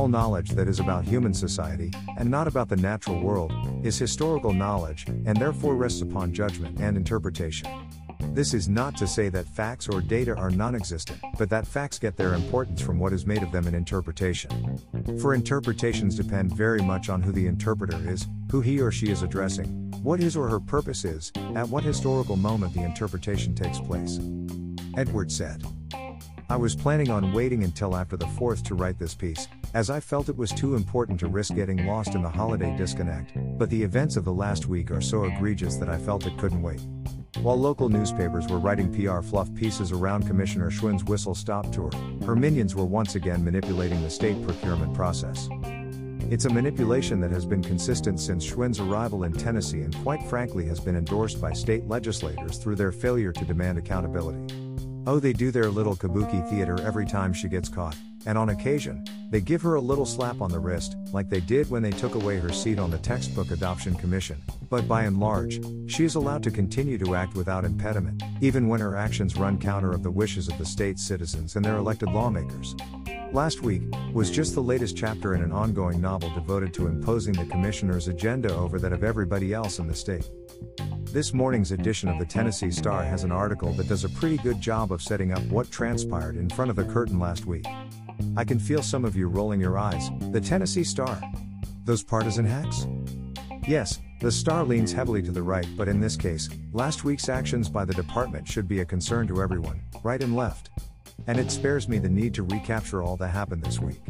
All knowledge that is about human society, and not about the natural world, is historical knowledge, and therefore rests upon judgment and interpretation. This is not to say that facts or data are non existent, but that facts get their importance from what is made of them in interpretation. For interpretations depend very much on who the interpreter is, who he or she is addressing, what his or her purpose is, at what historical moment the interpretation takes place. Edward Said. I was planning on waiting until after the 4th to write this piece, as I felt it was too important to risk getting lost in the holiday disconnect, but the events of the last week are so egregious that I felt it couldn't wait. While local newspapers were writing PR fluff pieces around Commissioner Schwinn's whistle stop tour, her minions were once again manipulating the state procurement process. It's a manipulation that has been consistent since Schwinn's arrival in Tennessee and quite frankly has been endorsed by state legislators through their failure to demand accountability. Oh, they do their little kabuki theater every time she gets caught, and on occasion, they give her a little slap on the wrist, like they did when they took away her seat on the textbook adoption commission. But by and large, she is allowed to continue to act without impediment, even when her actions run counter of the wishes of the state's citizens and their elected lawmakers. Last week was just the latest chapter in an ongoing novel devoted to imposing the commissioner's agenda over that of everybody else in the state. This morning's edition of the Tennessee Star has an article that does a pretty good job of setting up what transpired in front of the curtain last week. I can feel some of you rolling your eyes. The Tennessee Star? Those partisan hacks? Yes, the Star leans heavily to the right, but in this case, last week's actions by the department should be a concern to everyone, right and left. And it spares me the need to recapture all that happened this week.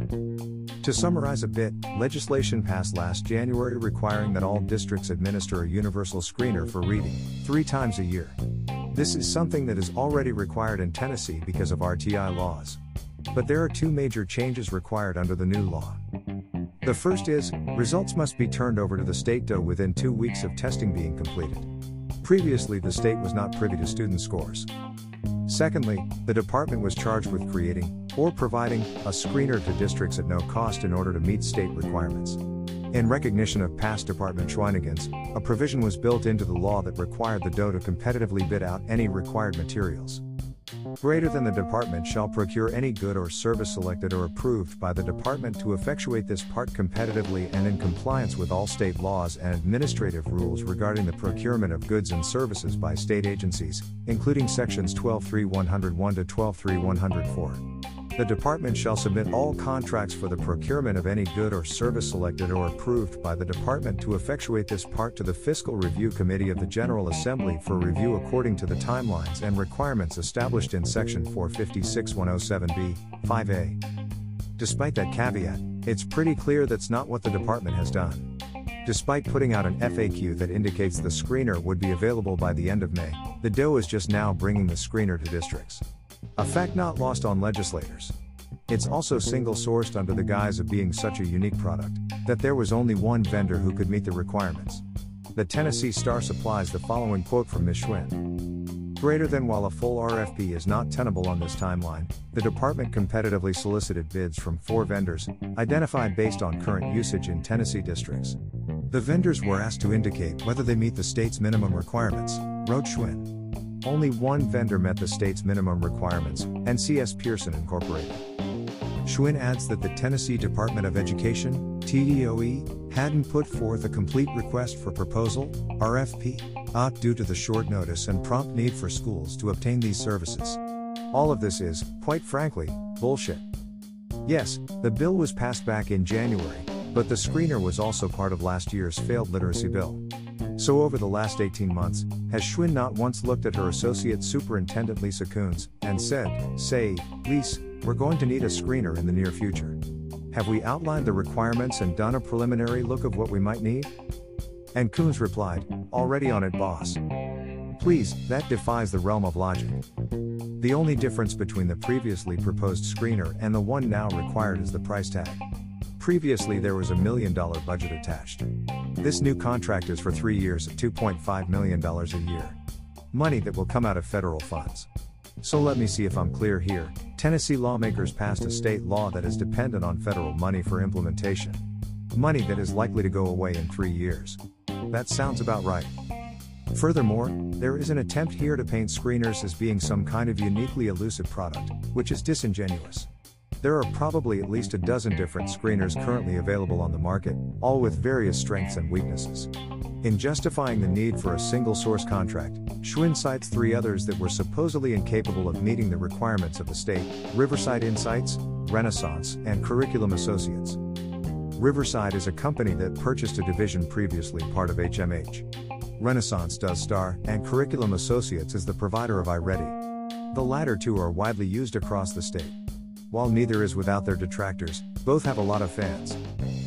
To summarize a bit, legislation passed last January requiring that all districts administer a universal screener for reading, three times a year. This is something that is already required in Tennessee because of RTI laws. But there are two major changes required under the new law. The first is, results must be turned over to the state DOE within two weeks of testing being completed. Previously, the state was not privy to student scores. Secondly, the department was charged with creating, or providing, a screener to districts at no cost in order to meet state requirements. In recognition of past department shenanigans, a provision was built into the law that required the DOE to competitively bid out any required materials. Greater than the department shall procure any good or service selected or approved by the department to effectuate this part competitively and in compliance with all state laws and administrative rules regarding the procurement of goods and services by state agencies, including sections 123-101 to 123-104. The department shall submit all contracts for the procurement of any good or service selected or approved by the department to effectuate this part to the Fiscal Review Committee of the General Assembly for review according to the timelines and requirements established in Section 456107B, 5A. Despite that caveat, it's pretty clear that's not what the department has done. Despite putting out an FAQ that indicates the screener would be available by the end of May, the DOE is just now bringing the screener to districts. A fact not lost on legislators. It's also single sourced under the guise of being such a unique product that there was only one vendor who could meet the requirements. The Tennessee Star supplies the following quote from Ms. Schwinn. Greater than while a full RFP is not tenable on this timeline, the department competitively solicited bids from four vendors, identified based on current usage in Tennessee districts. The vendors were asked to indicate whether they meet the state's minimum requirements, wrote Schwinn. Only one vendor met the state's minimum requirements, NCS Pearson Incorporated. Schwinn adds that the Tennessee Department of Education, TDOE, hadn't put forth a complete request for proposal, RFP, OC due to the short notice and prompt need for schools to obtain these services. All of this is, quite frankly, bullshit. Yes, the bill was passed back in January, but the screener was also part of last year's failed literacy bill. So, over the last 18 months, has Schwinn not once looked at her Associate Superintendent Lisa Coons and said, Say, Lise, we're going to need a screener in the near future? Have we outlined the requirements and done a preliminary look of what we might need? And Coons replied, Already on it, boss. Please, that defies the realm of logic. The only difference between the previously proposed screener and the one now required is the price tag. Previously, there was a million dollar budget attached. This new contract is for three years at $2.5 million a year. Money that will come out of federal funds. So let me see if I'm clear here. Tennessee lawmakers passed a state law that is dependent on federal money for implementation. Money that is likely to go away in three years. That sounds about right. Furthermore, there is an attempt here to paint screeners as being some kind of uniquely elusive product, which is disingenuous. There are probably at least a dozen different screeners currently available on the market, all with various strengths and weaknesses. In justifying the need for a single source contract, Schwinn cites three others that were supposedly incapable of meeting the requirements of the state Riverside Insights, Renaissance, and Curriculum Associates. Riverside is a company that purchased a division previously part of HMH. Renaissance does STAR, and Curriculum Associates is the provider of iReady. The latter two are widely used across the state. While neither is without their detractors, both have a lot of fans.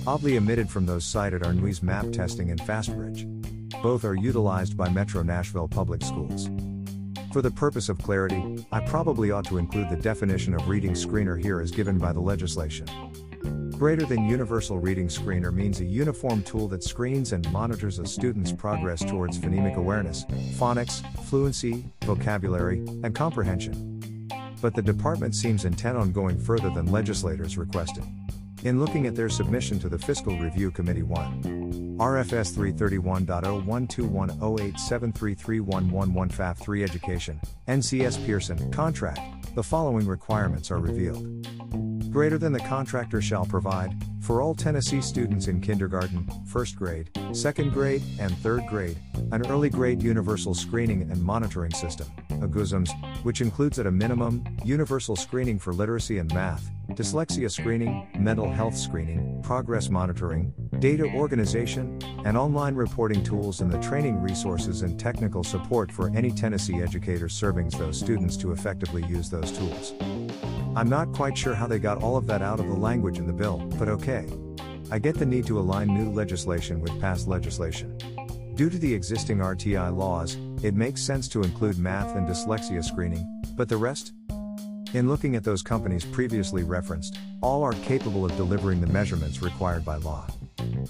Oddly omitted from those cited are NWEA's map testing and FastBridge. Both are utilized by Metro Nashville Public Schools. For the purpose of clarity, I probably ought to include the definition of reading screener here as given by the legislation. Greater than universal reading screener means a uniform tool that screens and monitors a student's progress towards phonemic awareness, phonics, fluency, vocabulary, and comprehension. But the department seems intent on going further than legislators requested. In looking at their submission to the Fiscal Review Committee 1, RFS 331.012108733111 FAF 3 Education, NCS Pearson, Contract, the following requirements are revealed. Greater than the contractor shall provide, for all Tennessee students in kindergarten, first grade, second grade, and third grade, an early grade universal screening and monitoring system, a GUSMS, which includes at a minimum, universal screening for literacy and math, dyslexia screening, mental health screening, progress monitoring, data organization, and online reporting tools and the training resources and technical support for any Tennessee educator serving those students to effectively use those tools. I'm not quite sure how they got all of that out of the language in the bill, but okay. I get the need to align new legislation with past legislation. Due to the existing RTI laws, it makes sense to include math and dyslexia screening, but the rest? In looking at those companies previously referenced, all are capable of delivering the measurements required by law.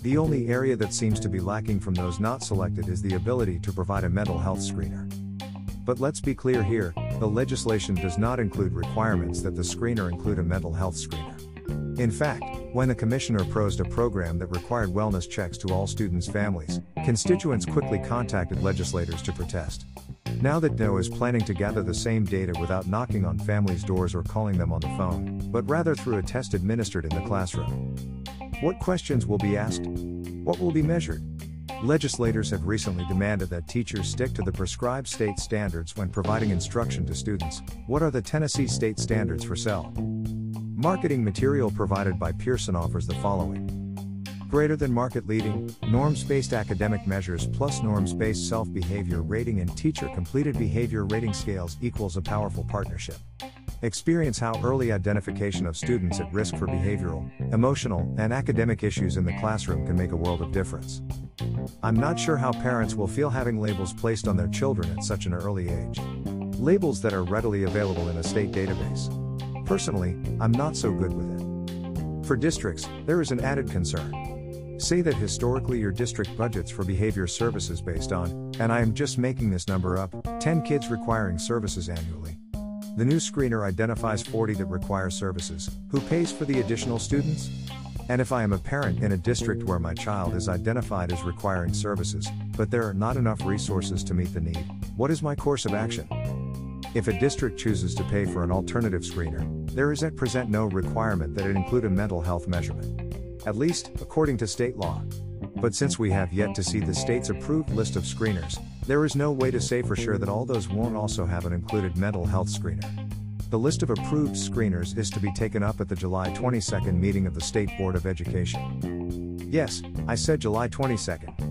The only area that seems to be lacking from those not selected is the ability to provide a mental health screener. But let's be clear here the legislation does not include requirements that the screener include a mental health screener. In fact, when the commissioner proposed a program that required wellness checks to all students' families, constituents quickly contacted legislators to protest. Now that NO is planning to gather the same data without knocking on families' doors or calling them on the phone, but rather through a test administered in the classroom. What questions will be asked? What will be measured? Legislators have recently demanded that teachers stick to the prescribed state standards when providing instruction to students. What are the Tennessee state standards for SEL? Marketing material provided by Pearson offers the following greater than market leading, norms based academic measures plus norms based self behavior rating and teacher completed behavior rating scales equals a powerful partnership. Experience how early identification of students at risk for behavioral, emotional, and academic issues in the classroom can make a world of difference. I'm not sure how parents will feel having labels placed on their children at such an early age. Labels that are readily available in a state database. Personally, I'm not so good with it. For districts, there is an added concern. Say that historically your district budgets for behavior services based on, and I am just making this number up, 10 kids requiring services annually. The new screener identifies 40 that require services. Who pays for the additional students? And if I am a parent in a district where my child is identified as requiring services, but there are not enough resources to meet the need, what is my course of action? If a district chooses to pay for an alternative screener, there is at present no requirement that it include a mental health measurement at least, according to state law. But since we have yet to see the state's approved list of screeners, there is no way to say for sure that all those won't also have an included mental health screener. The list of approved screeners is to be taken up at the July 22nd meeting of the State Board of Education. Yes, I said July 22nd.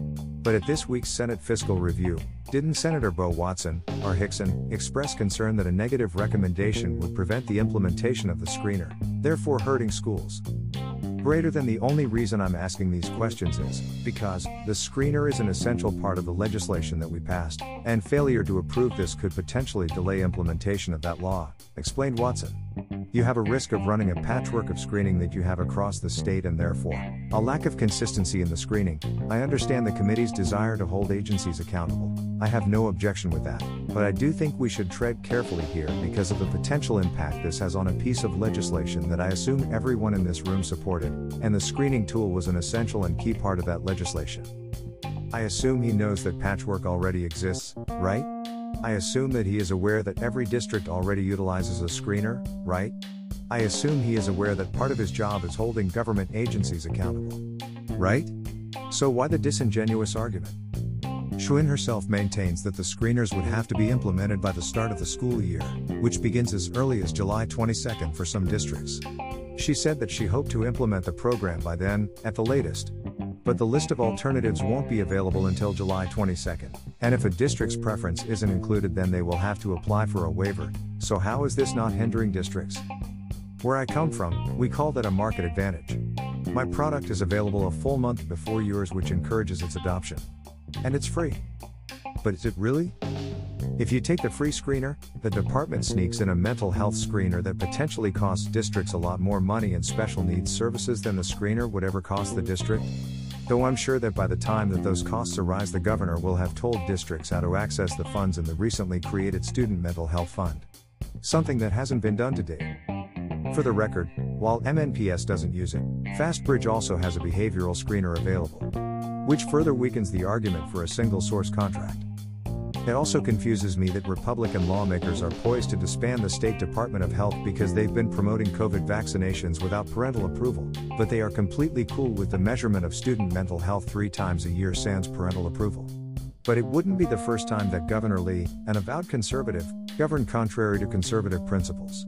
But at this week's Senate Fiscal Review, didn't Senator Bo Watson, R. Hixson, express concern that a negative recommendation would prevent the implementation of the screener, therefore hurting schools? Greater than the only reason I'm asking these questions is because the screener is an essential part of the legislation that we passed, and failure to approve this could potentially delay implementation of that law, explained Watson. You have a risk of running a patchwork of screening that you have across the state and therefore a lack of consistency in the screening. I understand the committee's desire to hold agencies accountable. I have no objection with that, but I do think we should tread carefully here because of the potential impact this has on a piece of legislation that I assume everyone in this room supported, and the screening tool was an essential and key part of that legislation. I assume he knows that patchwork already exists, right? I assume that he is aware that every district already utilizes a screener, right? I assume he is aware that part of his job is holding government agencies accountable. Right? So why the disingenuous argument? Schwinn herself maintains that the screeners would have to be implemented by the start of the school year, which begins as early as July 22 for some districts. She said that she hoped to implement the program by then, at the latest. But the list of alternatives won't be available until July 22nd, and if a district's preference isn't included, then they will have to apply for a waiver. So, how is this not hindering districts? Where I come from, we call that a market advantage. My product is available a full month before yours, which encourages its adoption. And it's free. But is it really? If you take the free screener, the department sneaks in a mental health screener that potentially costs districts a lot more money in special needs services than the screener would ever cost the district. Though I'm sure that by the time that those costs arise, the governor will have told districts how to access the funds in the recently created Student Mental Health Fund. Something that hasn't been done to date. For the record, while MNPS doesn't use it, FastBridge also has a behavioral screener available. Which further weakens the argument for a single source contract. It also confuses me that Republican lawmakers are poised to disband the State Department of Health because they've been promoting COVID vaccinations without parental approval, but they are completely cool with the measurement of student mental health three times a year sans parental approval. But it wouldn't be the first time that Governor Lee, an avowed conservative, governed contrary to conservative principles.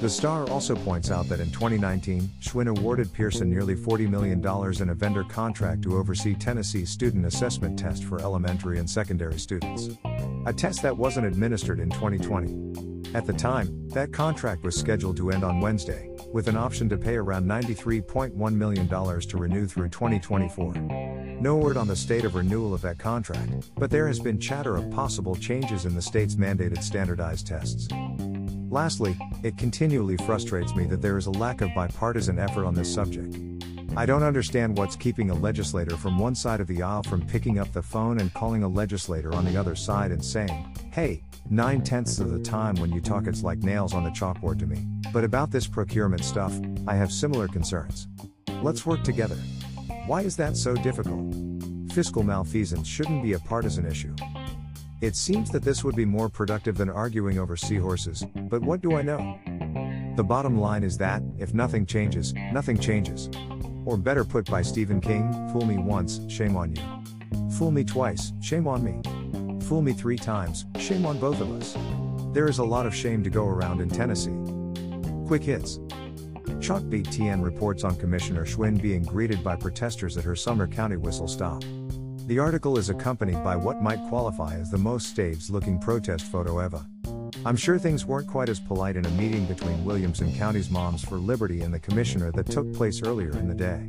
The Star also points out that in 2019, Schwinn awarded Pearson nearly $40 million in a vendor contract to oversee Tennessee's student assessment test for elementary and secondary students. A test that wasn't administered in 2020. At the time, that contract was scheduled to end on Wednesday, with an option to pay around $93.1 million to renew through 2024. No word on the state of renewal of that contract, but there has been chatter of possible changes in the state's mandated standardized tests. Lastly, it continually frustrates me that there is a lack of bipartisan effort on this subject. I don't understand what's keeping a legislator from one side of the aisle from picking up the phone and calling a legislator on the other side and saying, hey, nine tenths of the time when you talk, it's like nails on the chalkboard to me. But about this procurement stuff, I have similar concerns. Let's work together. Why is that so difficult? Fiscal malfeasance shouldn't be a partisan issue. It seems that this would be more productive than arguing over seahorses, but what do I know? The bottom line is that, if nothing changes, nothing changes. Or better put by Stephen King fool me once, shame on you. Fool me twice, shame on me. Fool me three times, shame on both of us. There is a lot of shame to go around in Tennessee. Quick hits. Chalkbeat TN reports on Commissioner Schwinn being greeted by protesters at her Sumner County whistle stop. The article is accompanied by what might qualify as the most staged looking protest photo ever. I'm sure things weren't quite as polite in a meeting between Williamson County's Moms for Liberty and the commissioner that took place earlier in the day.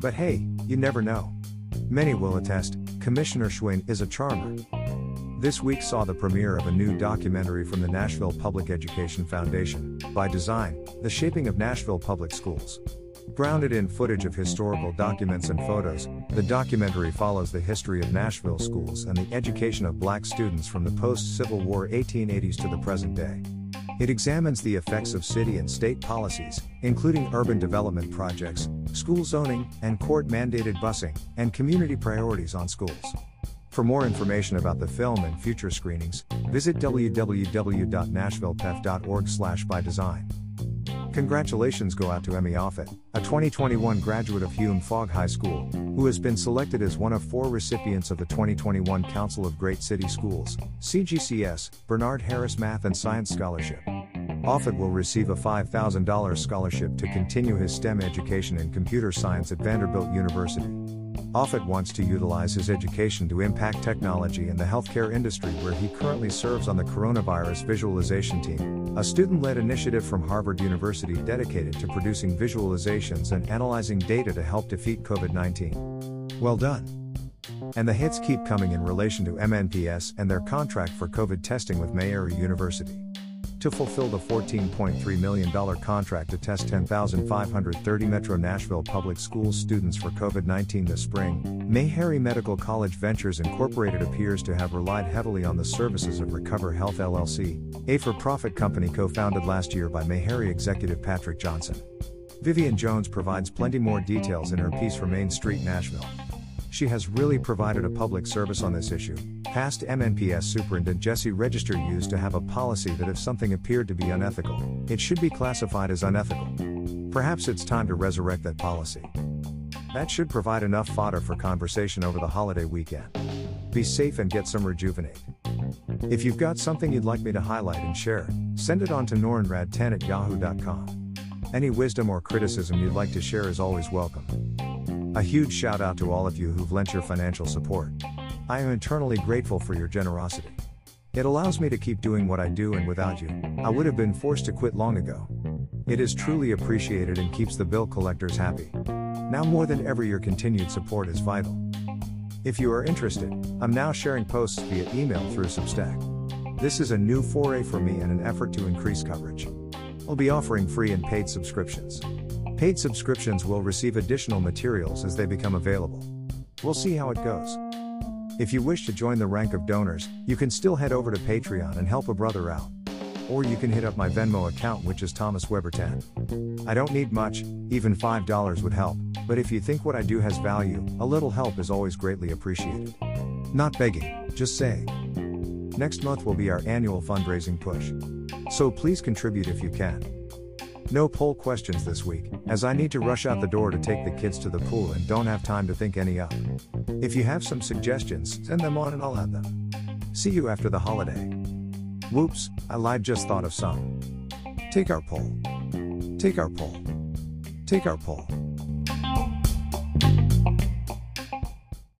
But hey, you never know. Many will attest, Commissioner Schwinn is a charmer. This week saw the premiere of a new documentary from the Nashville Public Education Foundation, By Design The Shaping of Nashville Public Schools. Grounded in footage of historical documents and photos, the documentary follows the history of Nashville schools and the education of black students from the post Civil War 1880s to the present day. It examines the effects of city and state policies, including urban development projects, school zoning, and court mandated busing, and community priorities on schools. For more information about the film and future screenings, visit www.nashvillepef.org/bydesign. Congratulations go out to Emmy Offit, a 2021 graduate of Hume-Fogg High School, who has been selected as one of four recipients of the 2021 Council of Great City Schools, CGCS, Bernard Harris Math and Science Scholarship. Offit will receive a $5,000 scholarship to continue his STEM education in computer science at Vanderbilt University. Offit wants to utilize his education to impact technology in the healthcare industry where he currently serves on the Coronavirus Visualization Team, a student led initiative from Harvard University dedicated to producing visualizations and analyzing data to help defeat COVID 19. Well done. And the hits keep coming in relation to MNPS and their contract for COVID testing with Meharry University to fulfill the $14.3 million contract to test 10,530 Metro Nashville Public Schools students for COVID 19 this spring, Meharry Medical College Ventures Incorporated appears to have relied heavily on the services of Recover Health LLC, a for profit company co founded last year by Meharry executive Patrick Johnson. Vivian Jones provides plenty more details in her piece for Main Street Nashville. She has really provided a public service on this issue, Past MNPS Superintendent Jesse Register used to have a policy that if something appeared to be unethical, it should be classified as unethical. Perhaps it's time to resurrect that policy. That should provide enough fodder for conversation over the holiday weekend. Be safe and get some rejuvenate. If you've got something you'd like me to highlight and share, send it on to norenrad10 at yahoo.com. Any wisdom or criticism you'd like to share is always welcome. A huge shout out to all of you who've lent your financial support. I am eternally grateful for your generosity. It allows me to keep doing what I do, and without you, I would have been forced to quit long ago. It is truly appreciated and keeps the bill collectors happy. Now more than ever, your continued support is vital. If you are interested, I'm now sharing posts via email through Substack. This is a new foray for me and an effort to increase coverage. I'll be offering free and paid subscriptions. Paid subscriptions will receive additional materials as they become available. We'll see how it goes. If you wish to join the rank of donors, you can still head over to Patreon and help a brother out. Or you can hit up my Venmo account, which is Thomas Weber 10. I don't need much, even $5 would help, but if you think what I do has value, a little help is always greatly appreciated. Not begging, just saying. Next month will be our annual fundraising push. So please contribute if you can. No poll questions this week, as I need to rush out the door to take the kids to the pool and don't have time to think any up. If you have some suggestions, send them on and I'll add them. See you after the holiday. Whoops, I lied, just thought of some. Take our poll. Take our poll. Take our poll.